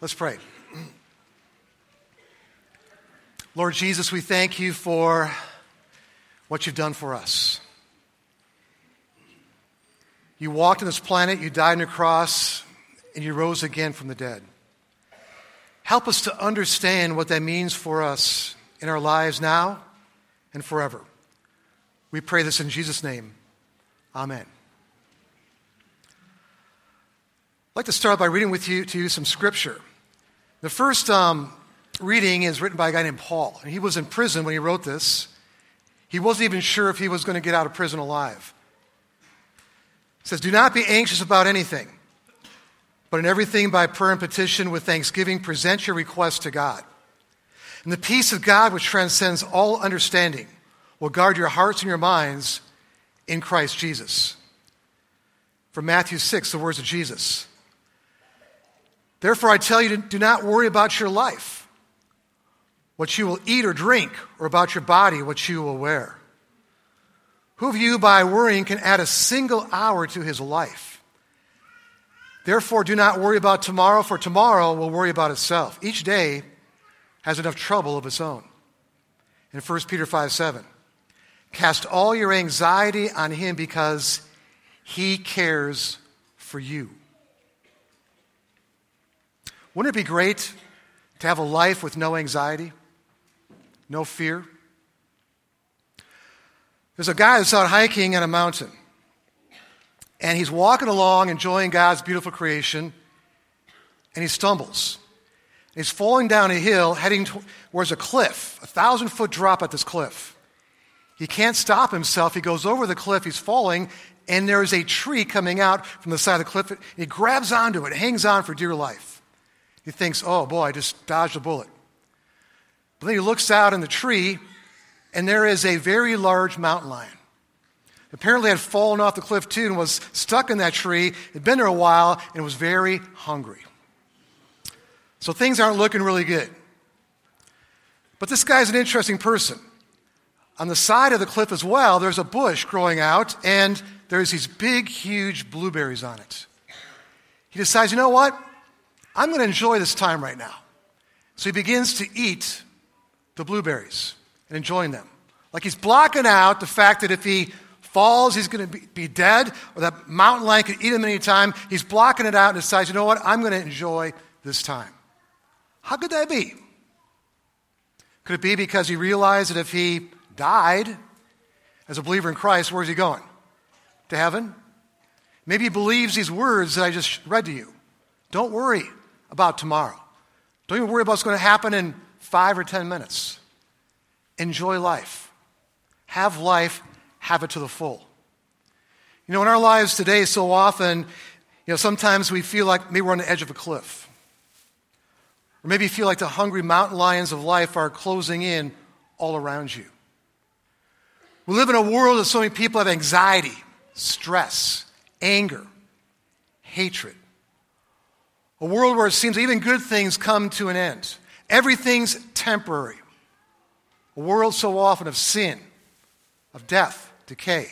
Let's pray. Lord Jesus, we thank you for what you've done for us. You walked on this planet, you died on a cross, and you rose again from the dead. Help us to understand what that means for us in our lives now and forever. We pray this in Jesus' name. Amen. I'd like to start by reading with you to you some scripture. The first um, reading is written by a guy named Paul. And he was in prison when he wrote this. He wasn't even sure if he was going to get out of prison alive. It says, Do not be anxious about anything, but in everything by prayer and petition with thanksgiving, present your requests to God. And the peace of God, which transcends all understanding, will guard your hearts and your minds in Christ Jesus. From Matthew 6, the words of Jesus. Therefore, I tell you, do not worry about your life, what you will eat or drink, or about your body, what you will wear. Who of you, by worrying, can add a single hour to his life? Therefore, do not worry about tomorrow, for tomorrow will worry about itself. Each day has enough trouble of its own. In 1 Peter 5 7, cast all your anxiety on him because he cares for you. Wouldn't it be great to have a life with no anxiety, no fear? There's a guy that's out hiking on a mountain, and he's walking along, enjoying God's beautiful creation, and he stumbles. He's falling down a hill, heading towards a cliff, a thousand foot drop at this cliff. He can't stop himself. He goes over the cliff, he's falling, and there's a tree coming out from the side of the cliff. He grabs onto it, hangs on for dear life. He thinks, oh boy, I just dodged a bullet. But then he looks out in the tree, and there is a very large mountain lion. Apparently, had fallen off the cliff too and was stuck in that tree, had been there a while, and was very hungry. So things aren't looking really good. But this guy's an interesting person. On the side of the cliff as well, there's a bush growing out, and there's these big, huge blueberries on it. He decides, you know what? I'm going to enjoy this time right now. So he begins to eat the blueberries and enjoying them. Like he's blocking out the fact that if he falls, he's going to be, be dead, or that mountain lion could eat him any time. He's blocking it out and decides, you know what? I'm going to enjoy this time. How could that be? Could it be because he realized that if he died as a believer in Christ, where's he going? To heaven? Maybe he believes these words that I just read to you. Don't worry about tomorrow. Don't even worry about what's going to happen in five or ten minutes. Enjoy life. Have life, have it to the full. You know, in our lives today, so often, you know, sometimes we feel like maybe we're on the edge of a cliff. Or maybe you feel like the hungry mountain lions of life are closing in all around you. We live in a world of so many people have anxiety, stress, anger, hatred. A world where it seems even good things come to an end. Everything's temporary. A world so often of sin, of death, decay.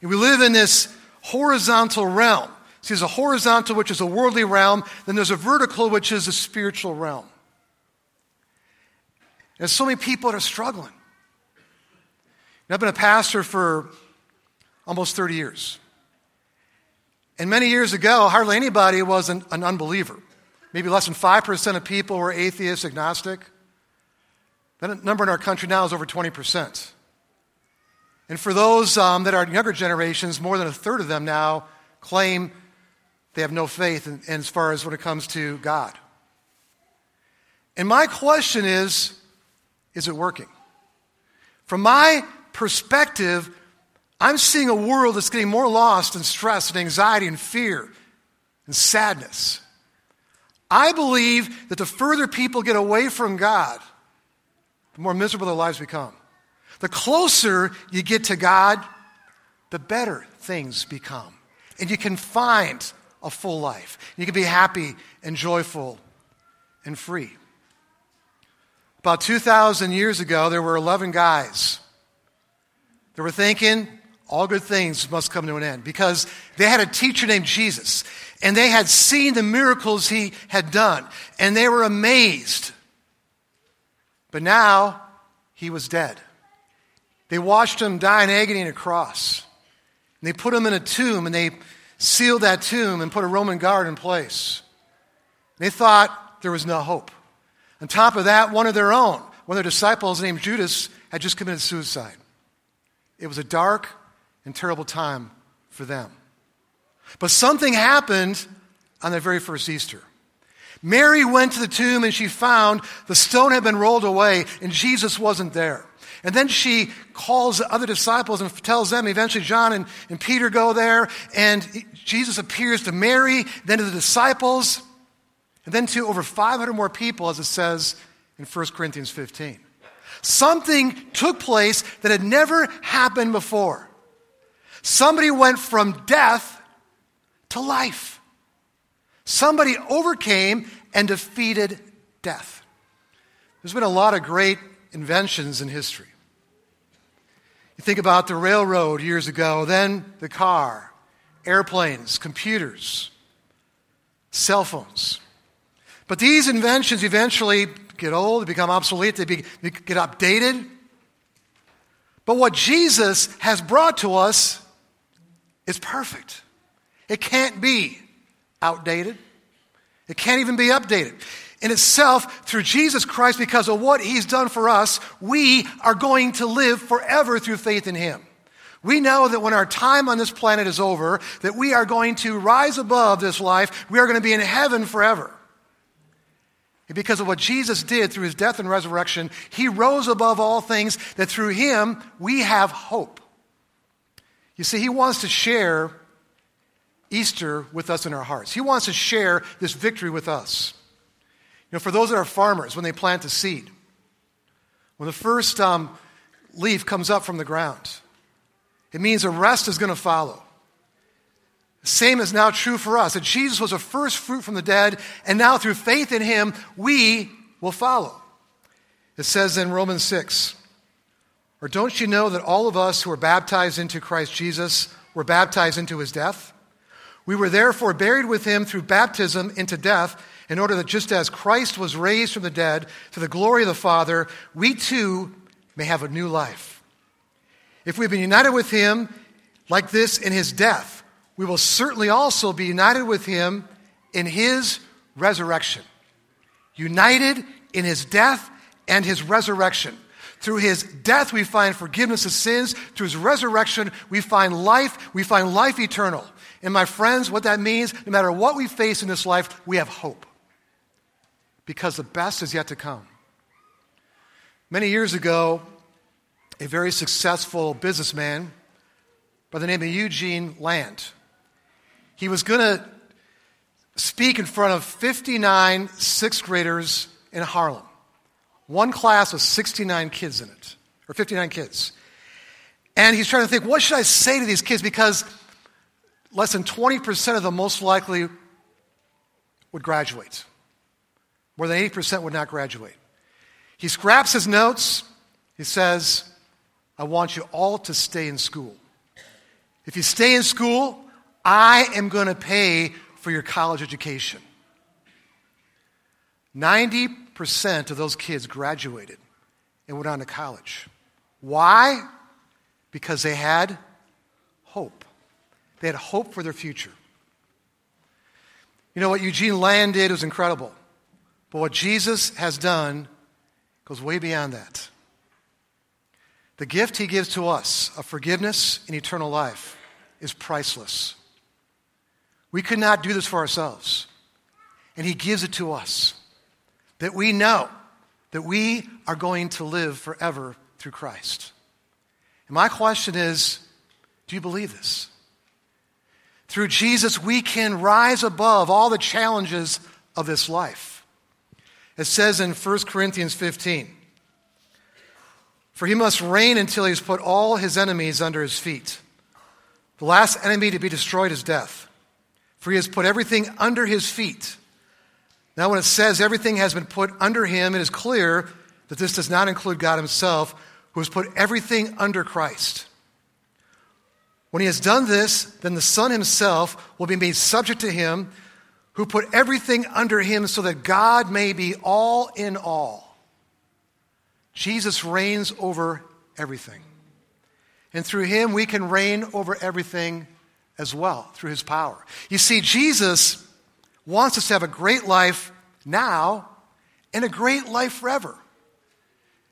And we live in this horizontal realm. See, there's a horizontal, which is a worldly realm, then there's a vertical, which is a spiritual realm. And so many people are struggling. And I've been a pastor for almost 30 years. And many years ago, hardly anybody was an, an unbeliever. Maybe less than 5% of people were atheist, agnostic. That number in our country now is over 20%. And for those um, that are younger generations, more than a third of them now claim they have no faith in, in as far as when it comes to God. And my question is is it working? From my perspective, I'm seeing a world that's getting more lost in stress and anxiety and fear and sadness. I believe that the further people get away from God, the more miserable their lives become. The closer you get to God, the better things become. And you can find a full life. You can be happy and joyful and free. About 2,000 years ago, there were 11 guys that were thinking, all good things must come to an end because they had a teacher named Jesus. And they had seen the miracles he had done, and they were amazed. But now he was dead. They watched him die in agony on a cross. And they put him in a tomb, and they sealed that tomb and put a Roman guard in place. They thought there was no hope. On top of that, one of their own, one of their disciples named Judas, had just committed suicide. It was a dark and terrible time for them. But something happened on that very first Easter. Mary went to the tomb and she found the stone had been rolled away and Jesus wasn't there. And then she calls the other disciples and tells them, eventually John and, and Peter go there, and Jesus appears to Mary, then to the disciples, and then to over 500 more people, as it says in 1 Corinthians 15. Something took place that had never happened before. Somebody went from death to life. Somebody overcame and defeated death. There's been a lot of great inventions in history. You think about the railroad years ago, then the car, airplanes, computers, cell phones. But these inventions eventually get old, they become obsolete, they, be, they get updated. But what Jesus has brought to us is perfect. It can't be outdated. It can't even be updated. In itself, through Jesus Christ, because of what He's done for us, we are going to live forever through faith in Him. We know that when our time on this planet is over, that we are going to rise above this life. We are going to be in heaven forever. And because of what Jesus did through his death and resurrection, he rose above all things, that through him we have hope. You see, he wants to share Easter with us in our hearts. He wants to share this victory with us. You know, for those that are farmers, when they plant a seed, when the first um, leaf comes up from the ground, it means a rest is going to follow. The same is now true for us that Jesus was a first fruit from the dead, and now through faith in him, we will follow. It says in Romans 6 Or don't you know that all of us who are baptized into Christ Jesus were baptized into his death? We were therefore buried with him through baptism into death, in order that just as Christ was raised from the dead to the glory of the Father, we too may have a new life. If we've been united with him like this in his death, we will certainly also be united with him in his resurrection. United in his death and his resurrection. Through his death, we find forgiveness of sins. Through his resurrection, we find life. We find life eternal. And my friends, what that means, no matter what we face in this life, we have hope. Because the best is yet to come. Many years ago, a very successful businessman by the name of Eugene Lang, he was going to speak in front of 59 sixth graders in Harlem. One class with 69 kids in it, or 59 kids. And he's trying to think, what should I say to these kids? Because less than 20% of them most likely would graduate. More than 80% would not graduate. He scraps his notes. He says, I want you all to stay in school. If you stay in school, I am going to pay for your college education. 90% of those kids graduated and went on to college. Why? Because they had hope. They had hope for their future. You know what Eugene Lang did was incredible. But what Jesus has done goes way beyond that. The gift he gives to us of forgiveness and eternal life is priceless. We could not do this for ourselves. And he gives it to us that we know that we are going to live forever through Christ. And my question is do you believe this? Through Jesus, we can rise above all the challenges of this life. It says in 1 Corinthians 15 For he must reign until he has put all his enemies under his feet. The last enemy to be destroyed is death, for he has put everything under his feet. Now, when it says everything has been put under him, it is clear that this does not include God himself, who has put everything under Christ. When he has done this, then the Son himself will be made subject to him who put everything under him so that God may be all in all. Jesus reigns over everything. And through him, we can reign over everything as well, through his power. You see, Jesus wants us to have a great life now and a great life forever.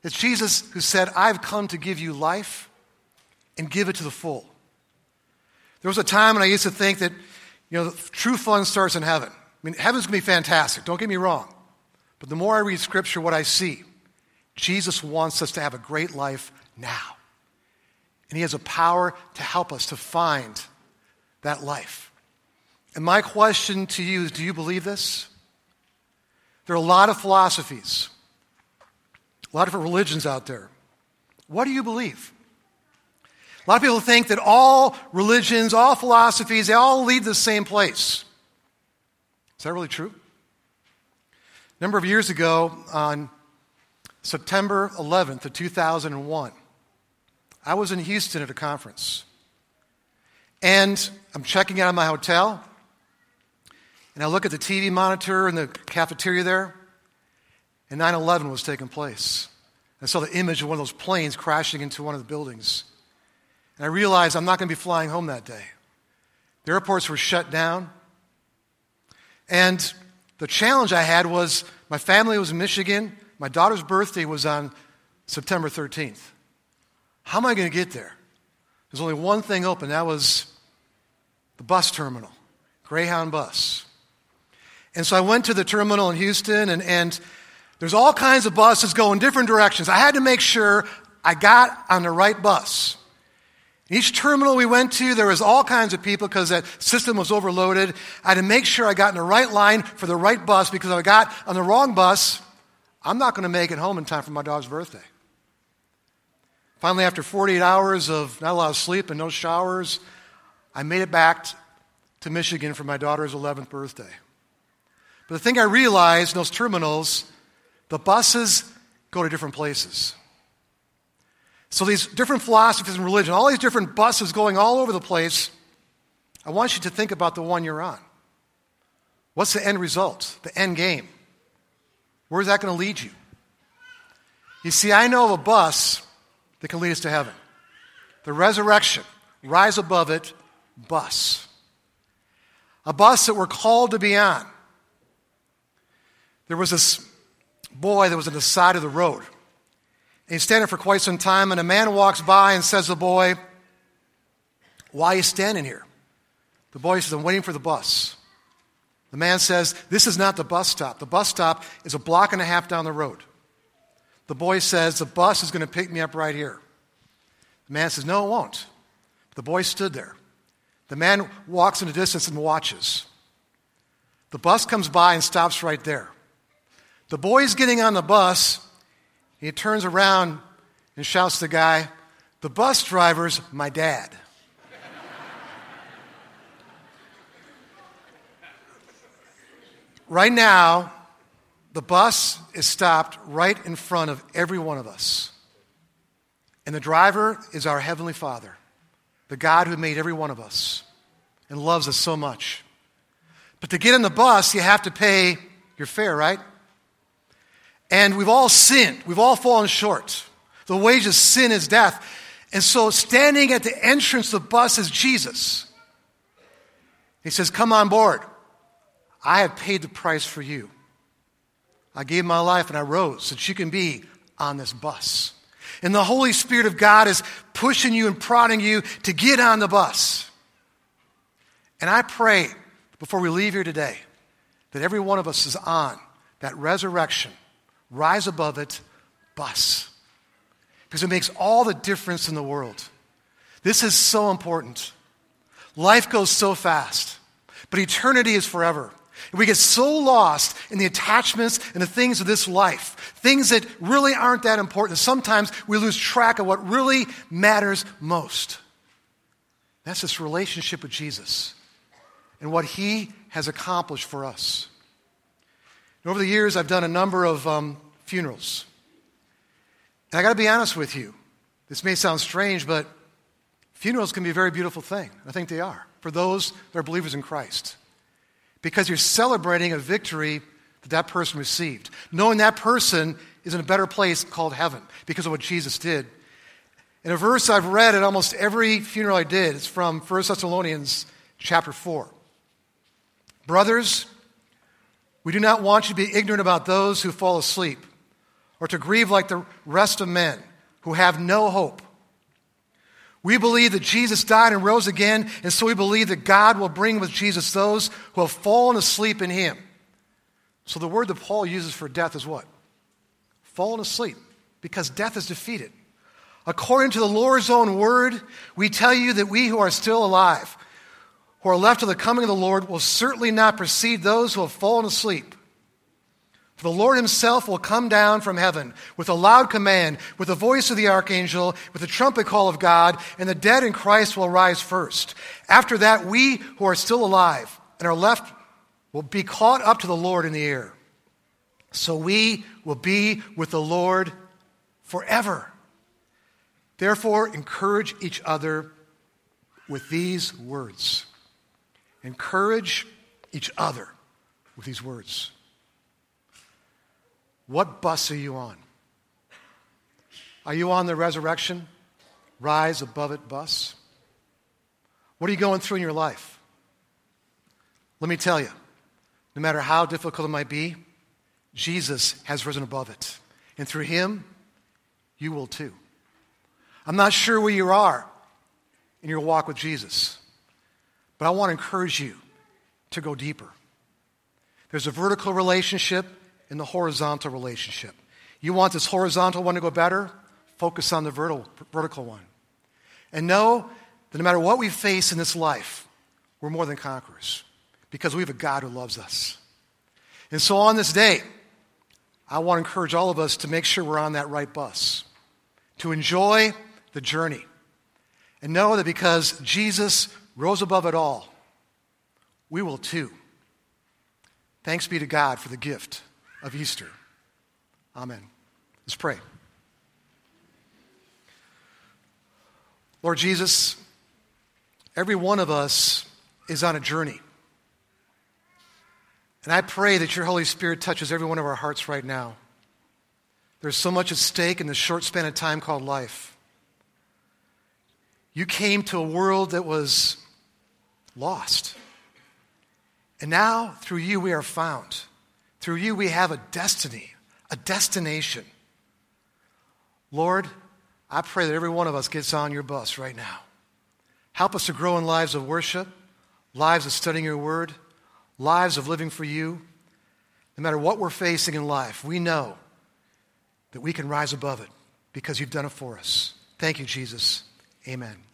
It's Jesus who said, I've come to give you life and give it to the full. There was a time when I used to think that, you know, true fun starts in heaven. I mean, heaven's going to be fantastic, don't get me wrong. But the more I read Scripture, what I see, Jesus wants us to have a great life now. And He has a power to help us to find that life. And my question to you is do you believe this? There are a lot of philosophies, a lot of different religions out there. What do you believe? A lot of people think that all religions, all philosophies, they all lead to the same place. Is that really true? A number of years ago, on September 11th of 2001, I was in Houston at a conference. And I'm checking out of my hotel, and I look at the TV monitor in the cafeteria there, and 9 11 was taking place. I saw the image of one of those planes crashing into one of the buildings. And I realized I'm not going to be flying home that day. The airports were shut down. And the challenge I had was my family was in Michigan. My daughter's birthday was on September 13th. How am I going to get there? There's only one thing open. That was the bus terminal, Greyhound bus. And so I went to the terminal in Houston, and, and there's all kinds of buses going different directions. I had to make sure I got on the right bus. Each terminal we went to, there was all kinds of people because that system was overloaded. I had to make sure I got in the right line for the right bus because if I got on the wrong bus, I'm not going to make it home in time for my dog's birthday. Finally, after 48 hours of not a lot of sleep and no showers, I made it back to Michigan for my daughter's 11th birthday. But the thing I realized in those terminals, the buses go to different places. So, these different philosophies and religion, all these different buses going all over the place, I want you to think about the one you're on. What's the end result, the end game? Where's that going to lead you? You see, I know of a bus that can lead us to heaven. The resurrection, rise above it, bus. A bus that we're called to be on. There was this boy that was on the side of the road. And he's standing for quite some time, and a man walks by and says to the boy, Why are you standing here? The boy says, I'm waiting for the bus. The man says, This is not the bus stop. The bus stop is a block and a half down the road. The boy says, The bus is going to pick me up right here. The man says, No, it won't. The boy stood there. The man walks in the distance and watches. The bus comes by and stops right there. The boy's getting on the bus. He turns around and shouts to the guy, The bus driver's my dad. right now, the bus is stopped right in front of every one of us. And the driver is our Heavenly Father, the God who made every one of us and loves us so much. But to get in the bus, you have to pay your fare, right? And we've all sinned. We've all fallen short. The wage of sin is death. And so, standing at the entrance of the bus is Jesus. He says, Come on board. I have paid the price for you. I gave my life and I rose so that you can be on this bus. And the Holy Spirit of God is pushing you and prodding you to get on the bus. And I pray before we leave here today that every one of us is on that resurrection rise above it, bus. Because it makes all the difference in the world. This is so important. Life goes so fast, but eternity is forever. And we get so lost in the attachments and the things of this life, things that really aren't that important. Sometimes we lose track of what really matters most. That's this relationship with Jesus and what he has accomplished for us. And over the years, I've done a number of um, funerals. And I got to be honest with you. This may sound strange, but Funerals can be a very beautiful thing. I think they are for those that are believers in Christ. Because you're celebrating a victory that that person received, knowing that person is in a better place called heaven because of what Jesus did. In a verse I've read at almost every funeral I did, it's from 1 Thessalonians chapter 4. Brothers, we do not want you to be ignorant about those who fall asleep, or to grieve like the rest of men who have no hope. We believe that Jesus died and rose again, and so we believe that God will bring with Jesus those who have fallen asleep in him. So the word that Paul uses for death is what? Fallen asleep, because death is defeated. According to the Lord's own word, we tell you that we who are still alive, who are left to the coming of the Lord, will certainly not precede those who have fallen asleep. For the Lord himself will come down from heaven with a loud command, with the voice of the archangel, with the trumpet call of God, and the dead in Christ will rise first. After that, we who are still alive and are left will be caught up to the Lord in the air. So we will be with the Lord forever. Therefore, encourage each other with these words. Encourage each other with these words. What bus are you on? Are you on the resurrection, rise above it bus? What are you going through in your life? Let me tell you, no matter how difficult it might be, Jesus has risen above it. And through him, you will too. I'm not sure where you are in your walk with Jesus, but I want to encourage you to go deeper. There's a vertical relationship and the horizontal relationship. You want this horizontal one to go better? Focus on the vertical one. And know that no matter what we face in this life, we're more than conquerors because we have a God who loves us. And so on this day, I want to encourage all of us to make sure we're on that right bus, to enjoy the journey, and know that because Jesus rose above it all, we will too. Thanks be to God for the gift of Easter. Amen. Let's pray. Lord Jesus, every one of us is on a journey. And I pray that your Holy Spirit touches every one of our hearts right now. There's so much at stake in this short span of time called life. You came to a world that was lost. And now, through you, we are found. Through you, we have a destiny, a destination. Lord, I pray that every one of us gets on your bus right now. Help us to grow in lives of worship, lives of studying your word, lives of living for you. No matter what we're facing in life, we know that we can rise above it because you've done it for us. Thank you, Jesus. Amen.